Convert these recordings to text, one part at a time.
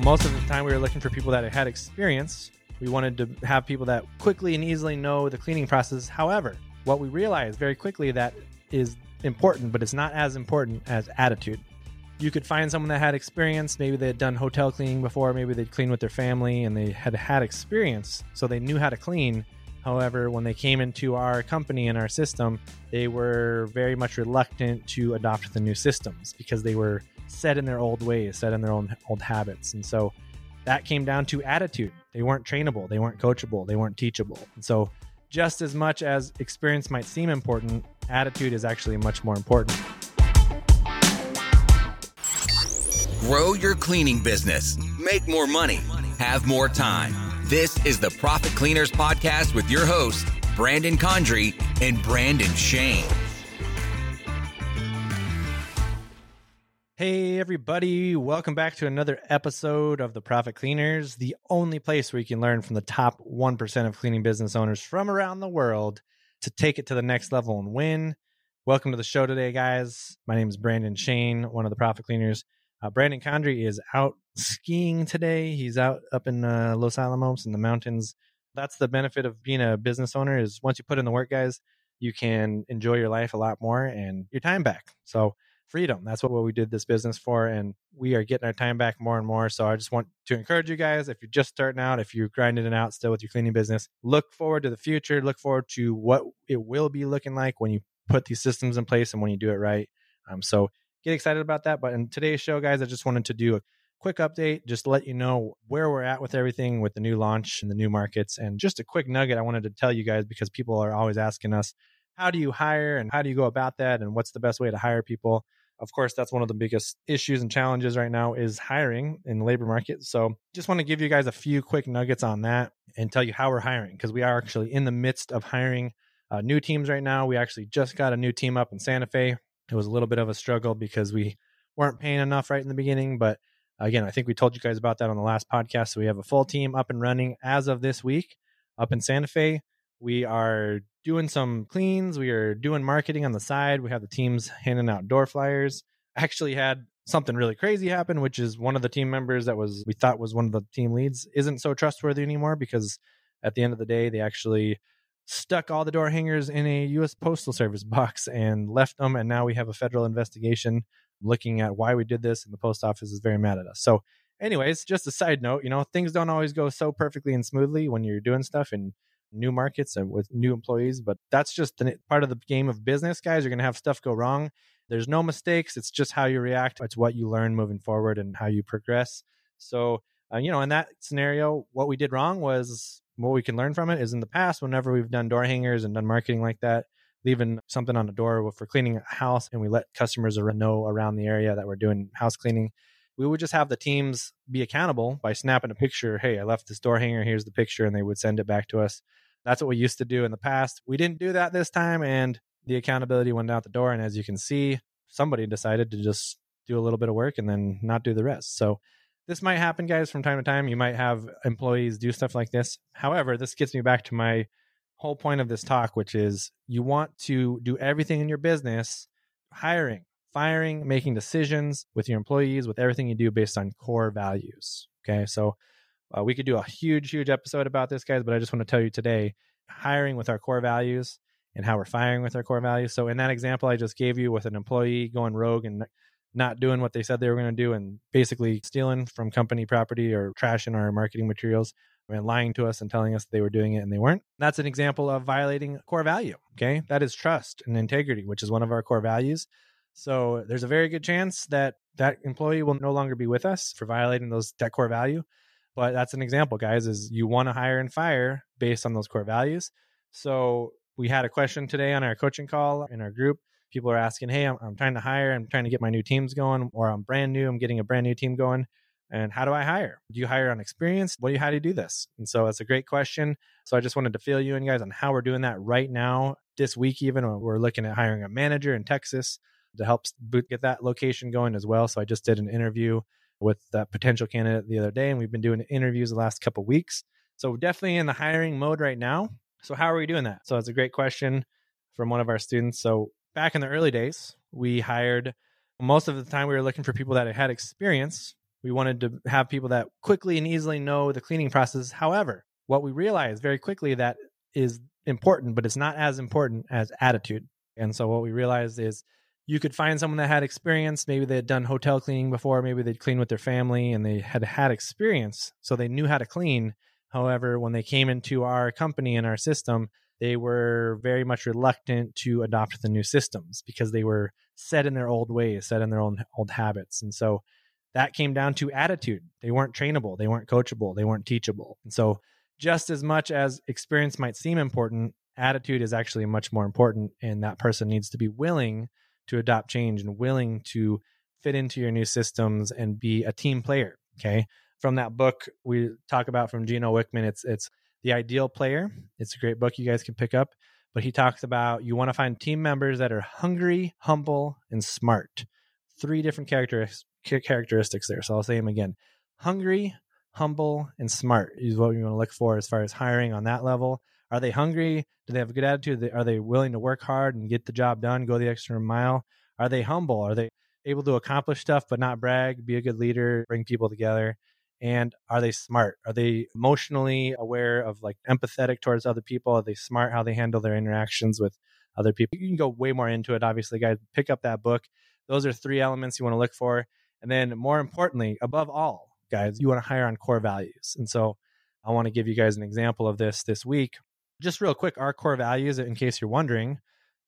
Most of the time, we were looking for people that had experience. We wanted to have people that quickly and easily know the cleaning process. However, what we realized very quickly that is important, but it's not as important as attitude. You could find someone that had experience. Maybe they had done hotel cleaning before. Maybe they'd cleaned with their family and they had had experience, so they knew how to clean. However, when they came into our company and our system, they were very much reluctant to adopt the new systems because they were set in their old ways, set in their own old habits. And so that came down to attitude. They weren't trainable, they weren't coachable, they weren't teachable. And so just as much as experience might seem important, attitude is actually much more important. Grow your cleaning business, make more money, have more time. This is the Profit Cleaners Podcast with your hosts, Brandon Condry and Brandon Shane. Hey, everybody, welcome back to another episode of the Profit Cleaners, the only place where you can learn from the top 1% of cleaning business owners from around the world to take it to the next level and win. Welcome to the show today, guys. My name is Brandon Shane, one of the Profit Cleaners. Uh, Brandon Condry is out skiing today. He's out up in uh, Los Alamos in the mountains. That's the benefit of being a business owner is once you put in the work, guys, you can enjoy your life a lot more and your time back. So freedom. That's what we did this business for. And we are getting our time back more and more. So I just want to encourage you guys if you're just starting out, if you're grinding it out still with your cleaning business, look forward to the future. Look forward to what it will be looking like when you put these systems in place and when you do it right. Um, so get excited about that. But in today's show, guys, I just wanted to do a quick update, just let you know where we're at with everything with the new launch and the new markets. And just a quick nugget I wanted to tell you guys because people are always asking us, how do you hire and how do you go about that and what's the best way to hire people of course that's one of the biggest issues and challenges right now is hiring in the labor market so just want to give you guys a few quick nuggets on that and tell you how we're hiring because we are actually in the midst of hiring uh, new teams right now we actually just got a new team up in santa fe it was a little bit of a struggle because we weren't paying enough right in the beginning but again i think we told you guys about that on the last podcast so we have a full team up and running as of this week up in santa fe we are doing some cleans. We are doing marketing on the side. We have the teams handing out door flyers. Actually, had something really crazy happen, which is one of the team members that was we thought was one of the team leads isn't so trustworthy anymore because at the end of the day, they actually stuck all the door hangers in a U.S. Postal Service box and left them. And now we have a federal investigation looking at why we did this, and the post office is very mad at us. So, anyways, just a side note, you know, things don't always go so perfectly and smoothly when you're doing stuff in new markets and with new employees. But that's just the, part of the game of business, guys. You're going to have stuff go wrong. There's no mistakes. It's just how you react. It's what you learn moving forward and how you progress. So, uh, you know, in that scenario, what we did wrong was what we can learn from it is in the past, whenever we've done door hangers and done marketing like that, leaving something on the door for cleaning a house and we let customers know around the area that we're doing house cleaning we would just have the teams be accountable by snapping a picture hey i left this door hanger here's the picture and they would send it back to us that's what we used to do in the past. We didn't do that this time, and the accountability went out the door. And as you can see, somebody decided to just do a little bit of work and then not do the rest. So this might happen, guys, from time to time. You might have employees do stuff like this. However, this gets me back to my whole point of this talk, which is you want to do everything in your business hiring, firing, making decisions with your employees, with everything you do based on core values. Okay. So uh, we could do a huge, huge episode about this, guys, but I just want to tell you today hiring with our core values and how we're firing with our core values. So, in that example I just gave you with an employee going rogue and not doing what they said they were going to do and basically stealing from company property or trashing our marketing materials and lying to us and telling us they were doing it and they weren't. That's an example of violating core value. Okay. That is trust and integrity, which is one of our core values. So there's a very good chance that that employee will no longer be with us for violating those that core value. But that's an example, guys, is you want to hire and fire based on those core values. So we had a question today on our coaching call in our group. People are asking, Hey, I'm, I'm trying to hire, I'm trying to get my new teams going, or I'm brand new, I'm getting a brand new team going. And how do I hire? Do you hire on experience? What do you how do you do this? And so that's a great question. So I just wanted to fill you in guys on how we're doing that right now. This week, even we're looking at hiring a manager in Texas to help get that location going as well. So I just did an interview with that potential candidate the other day, and we've been doing interviews the last couple weeks. So definitely in the hiring mode right now. So how are we doing that? So it's a great question from one of our students. So back in the early days, we hired most of the time we were looking for people that had experience. We wanted to have people that quickly and easily know the cleaning process. However, what we realized very quickly that is important, but it's not as important as attitude. And so what we realized is you could find someone that had experience. Maybe they had done hotel cleaning before. Maybe they'd cleaned with their family and they had had experience. So they knew how to clean. However, when they came into our company and our system, they were very much reluctant to adopt the new systems because they were set in their old ways, set in their own old habits. And so that came down to attitude. They weren't trainable, they weren't coachable, they weren't teachable. And so just as much as experience might seem important, attitude is actually much more important and that person needs to be willing to adopt change and willing to fit into your new systems and be a team player, okay? From that book we talk about from Gino Wickman, it's it's the Ideal Player. It's a great book you guys can pick up. But he talks about you want to find team members that are hungry, humble, and smart. Three different characteristics there. So I'll say them again hungry, humble, and smart is what you want to look for as far as hiring on that level. Are they hungry? Do they have a good attitude? Are they willing to work hard and get the job done, go the extra mile? Are they humble? Are they able to accomplish stuff but not brag, be a good leader, bring people together? And are they smart? Are they emotionally aware of like empathetic towards other people? Are they smart how they handle their interactions with other people you can go way more into it obviously guys pick up that book. Those are three elements you want to look for and then more importantly above all guys you want to hire on core values and so i want to give you guys an example of this this week. Just real quick our core values in case you're wondering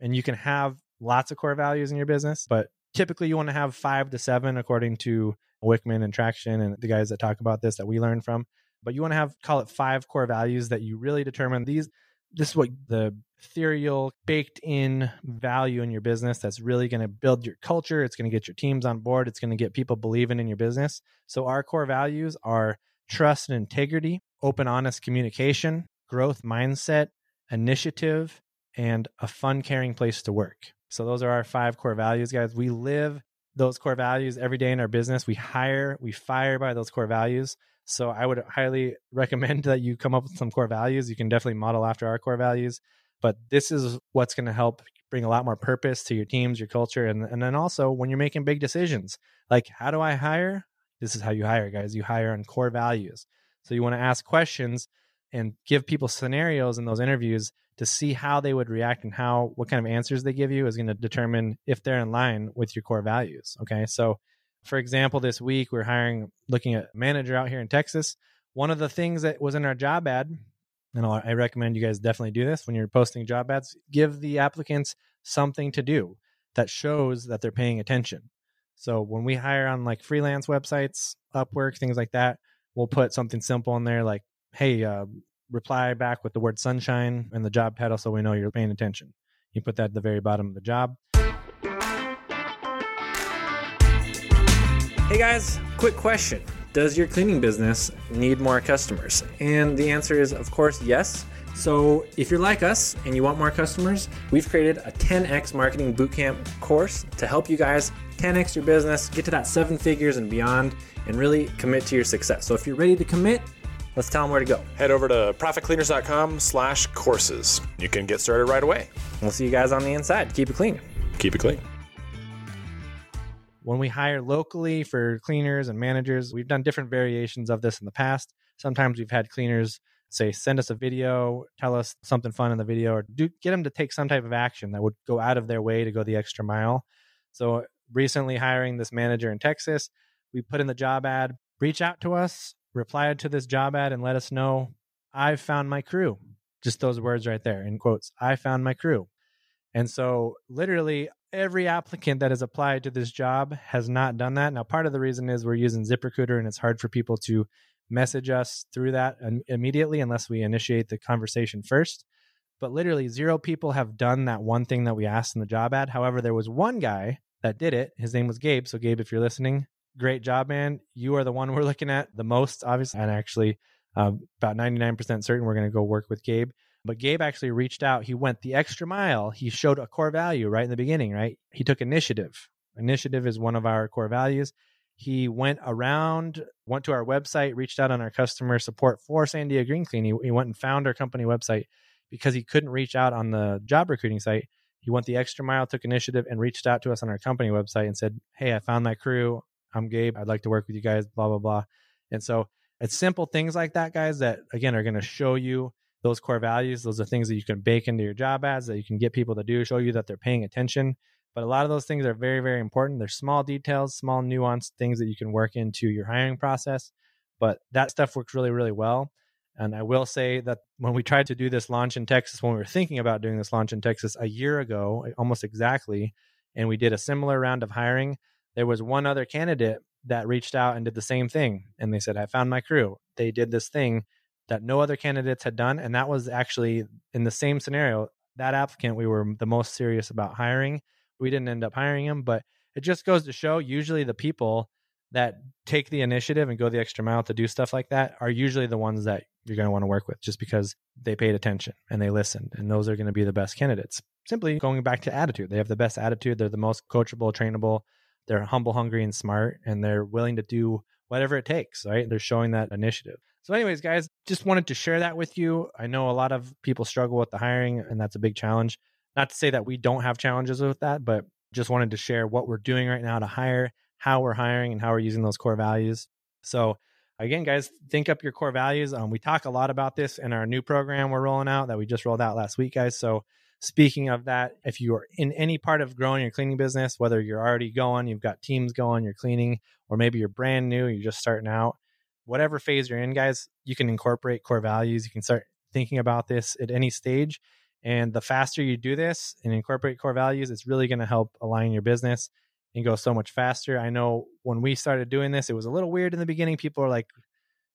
and you can have lots of core values in your business but typically you want to have five to seven according to Wickman and Traction and the guys that talk about this that we learn from. But you want to have call it five core values that you really determine these. This is what the ethereal, baked in value in your business that's really going to build your culture. It's going to get your teams on board. It's going to get people believing in your business. So, our core values are trust and integrity, open, honest communication, growth mindset, initiative, and a fun, caring place to work. So, those are our five core values, guys. We live those core values every day in our business. We hire, we fire by those core values. So I would highly recommend that you come up with some core values. You can definitely model after our core values, but this is what's going to help bring a lot more purpose to your teams, your culture, and and then also when you're making big decisions, like how do I hire? This is how you hire, guys. You hire on core values. So you want to ask questions and give people scenarios in those interviews to see how they would react and how what kind of answers they give you is going to determine if they're in line with your core values. Okay. So for example, this week we're hiring looking at manager out here in Texas. One of the things that was in our job ad, and I'll, I recommend you guys definitely do this when you're posting job ads, give the applicants something to do that shows that they're paying attention. So when we hire on like freelance websites, Upwork, things like that, we'll put something simple in there like, hey, uh, reply back with the word sunshine and the job title so we know you're paying attention. You put that at the very bottom of the job. Hey guys, quick question. Does your cleaning business need more customers? And the answer is, of course, yes. So, if you're like us and you want more customers, we've created a 10x marketing bootcamp course to help you guys 10x your business, get to that seven figures and beyond, and really commit to your success. So, if you're ready to commit, Let's tell them where to go. Head over to profitcleaners.com slash courses. You can get started right away. We'll see you guys on the inside. Keep it clean. Keep it clean. When we hire locally for cleaners and managers, we've done different variations of this in the past. Sometimes we've had cleaners say, send us a video, tell us something fun in the video, or do, get them to take some type of action that would go out of their way to go the extra mile. So, recently hiring this manager in Texas, we put in the job ad, reach out to us, reply to this job ad and let us know I've found my crew. Just those words right there in quotes. I found my crew. And so, literally, every applicant that has applied to this job has not done that. Now, part of the reason is we're using ZipRecruiter and it's hard for people to message us through that immediately unless we initiate the conversation first. But literally, zero people have done that one thing that we asked in the job ad. However, there was one guy that did it. His name was Gabe. So, Gabe, if you're listening, great job, man. You are the one we're looking at the most, obviously. And actually, uh, about 99% certain we're going to go work with Gabe. But Gabe actually reached out. He went the extra mile. He showed a core value right in the beginning, right? He took initiative. Initiative is one of our core values. He went around, went to our website, reached out on our customer support for Sandia Green Clean. He, he went and found our company website because he couldn't reach out on the job recruiting site. He went the extra mile, took initiative, and reached out to us on our company website and said, Hey, I found my crew. I'm Gabe. I'd like to work with you guys, blah, blah, blah. And so it's simple things like that, guys, that again are going to show you those core values. Those are things that you can bake into your job ads that you can get people to do, show you that they're paying attention. But a lot of those things are very, very important. They're small details, small nuanced things that you can work into your hiring process. But that stuff works really, really well. And I will say that when we tried to do this launch in Texas, when we were thinking about doing this launch in Texas a year ago, almost exactly, and we did a similar round of hiring, there was one other candidate that reached out and did the same thing. And they said, I found my crew. They did this thing that no other candidates had done. And that was actually in the same scenario. That applicant we were the most serious about hiring. We didn't end up hiring him, but it just goes to show usually the people that take the initiative and go the extra mile to do stuff like that are usually the ones that you're going to want to work with just because they paid attention and they listened and those are going to be the best candidates simply going back to attitude they have the best attitude they're the most coachable trainable they're humble hungry and smart and they're willing to do whatever it takes right they're showing that initiative so anyways guys just wanted to share that with you i know a lot of people struggle with the hiring and that's a big challenge not to say that we don't have challenges with that but just wanted to share what we're doing right now to hire how we're hiring and how we're using those core values. So, again, guys, think up your core values. Um, we talk a lot about this in our new program we're rolling out that we just rolled out last week, guys. So, speaking of that, if you are in any part of growing your cleaning business, whether you're already going, you've got teams going, you're cleaning, or maybe you're brand new, you're just starting out, whatever phase you're in, guys, you can incorporate core values. You can start thinking about this at any stage. And the faster you do this and incorporate core values, it's really going to help align your business and go so much faster. I know when we started doing this, it was a little weird in the beginning. People are like,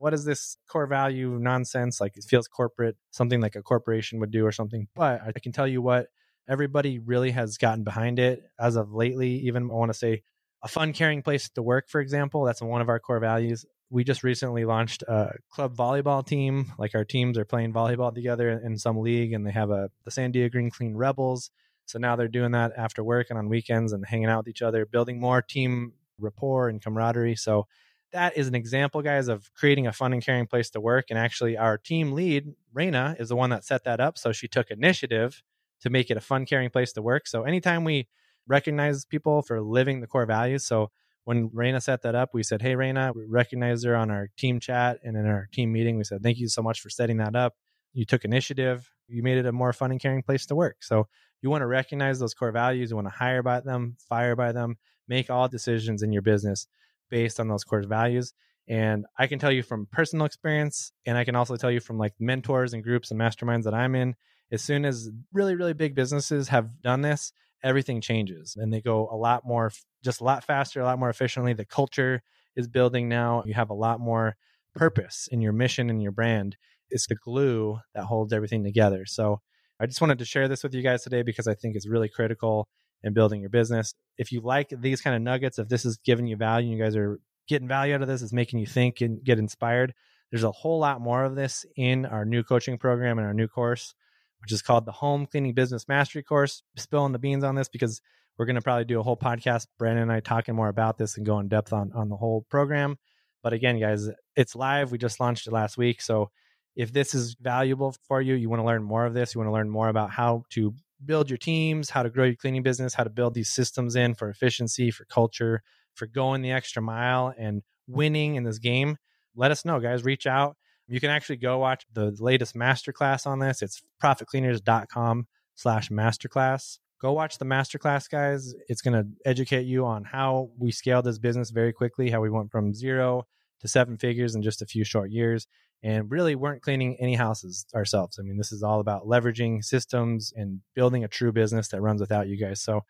what is this core value nonsense? Like it feels corporate, something like a corporation would do or something. But I can tell you what, everybody really has gotten behind it as of lately. Even I want to say a fun, caring place to work, for example, that's one of our core values. We just recently launched a club volleyball team. Like our teams are playing volleyball together in some league, and they have a the Sandia Green Clean Rebels so now they're doing that after work and on weekends and hanging out with each other, building more team rapport and camaraderie. So that is an example, guys, of creating a fun and caring place to work. And actually, our team lead, Raina, is the one that set that up. So she took initiative to make it a fun, caring place to work. So anytime we recognize people for living the core values, so when Raina set that up, we said, Hey, Raina, we recognized her on our team chat and in our team meeting. We said, Thank you so much for setting that up. You took initiative. You made it a more fun and caring place to work. So you want to recognize those core values. You want to hire by them, fire by them, make all decisions in your business based on those core values. And I can tell you from personal experience, and I can also tell you from like mentors and groups and masterminds that I'm in, as soon as really, really big businesses have done this, everything changes and they go a lot more, just a lot faster, a lot more efficiently. The culture is building now. You have a lot more purpose in your mission and your brand. It's the glue that holds everything together. So I just wanted to share this with you guys today because I think it's really critical in building your business. If you like these kind of nuggets, if this is giving you value, you guys are getting value out of this, it's making you think and get inspired. There's a whole lot more of this in our new coaching program and our new course, which is called the Home Cleaning Business Mastery Course. Spilling the beans on this because we're going to probably do a whole podcast, Brandon and I talking more about this and go in depth on on the whole program. But again, guys, it's live. We just launched it last week, so if this is valuable for you, you want to learn more of this, you want to learn more about how to build your teams, how to grow your cleaning business, how to build these systems in for efficiency, for culture, for going the extra mile and winning in this game, let us know, guys. Reach out. You can actually go watch the latest masterclass on this. It's profitcleaners.com slash masterclass. Go watch the masterclass, guys. It's going to educate you on how we scaled this business very quickly, how we went from zero to seven figures in just a few short years and really weren't cleaning any houses ourselves. I mean, this is all about leveraging systems and building a true business that runs without you guys. So,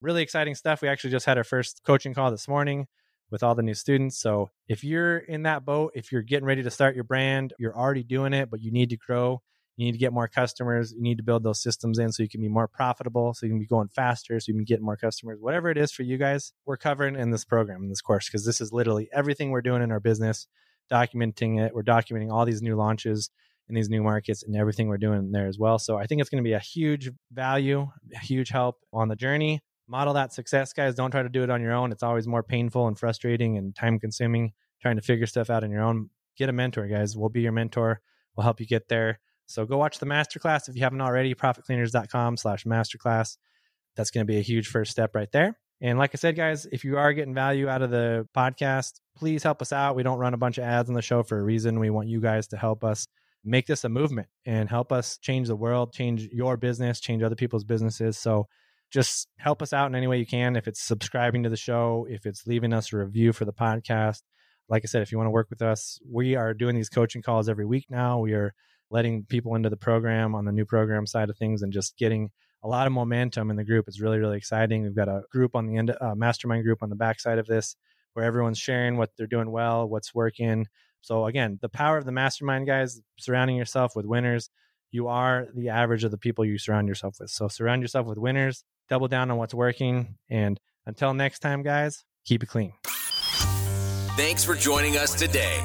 really exciting stuff. We actually just had our first coaching call this morning with all the new students. So, if you're in that boat, if you're getting ready to start your brand, you're already doing it, but you need to grow, you need to get more customers, you need to build those systems in so you can be more profitable, so you can be going faster, so you can get more customers, whatever it is for you guys, we're covering in this program, in this course, because this is literally everything we're doing in our business documenting it. We're documenting all these new launches in these new markets and everything we're doing there as well. So I think it's going to be a huge value, a huge help on the journey. Model that success, guys. Don't try to do it on your own. It's always more painful and frustrating and time consuming trying to figure stuff out on your own. Get a mentor, guys. We'll be your mentor. We'll help you get there. So go watch the masterclass if you haven't already, profitcleaners.com slash masterclass. That's going to be a huge first step right there. And like I said, guys, if you are getting value out of the podcast, please help us out. We don't run a bunch of ads on the show for a reason. We want you guys to help us make this a movement and help us change the world, change your business, change other people's businesses. So just help us out in any way you can. If it's subscribing to the show, if it's leaving us a review for the podcast. Like I said, if you want to work with us, we are doing these coaching calls every week now. We are letting people into the program on the new program side of things and just getting a lot of momentum in the group. It's really, really exciting. We've got a group on the end, a mastermind group on the backside of this where everyone's sharing what they're doing well, what's working. So again, the power of the mastermind guys, surrounding yourself with winners. You are the average of the people you surround yourself with. So surround yourself with winners, double down on what's working. And until next time, guys, keep it clean. Thanks for joining us today.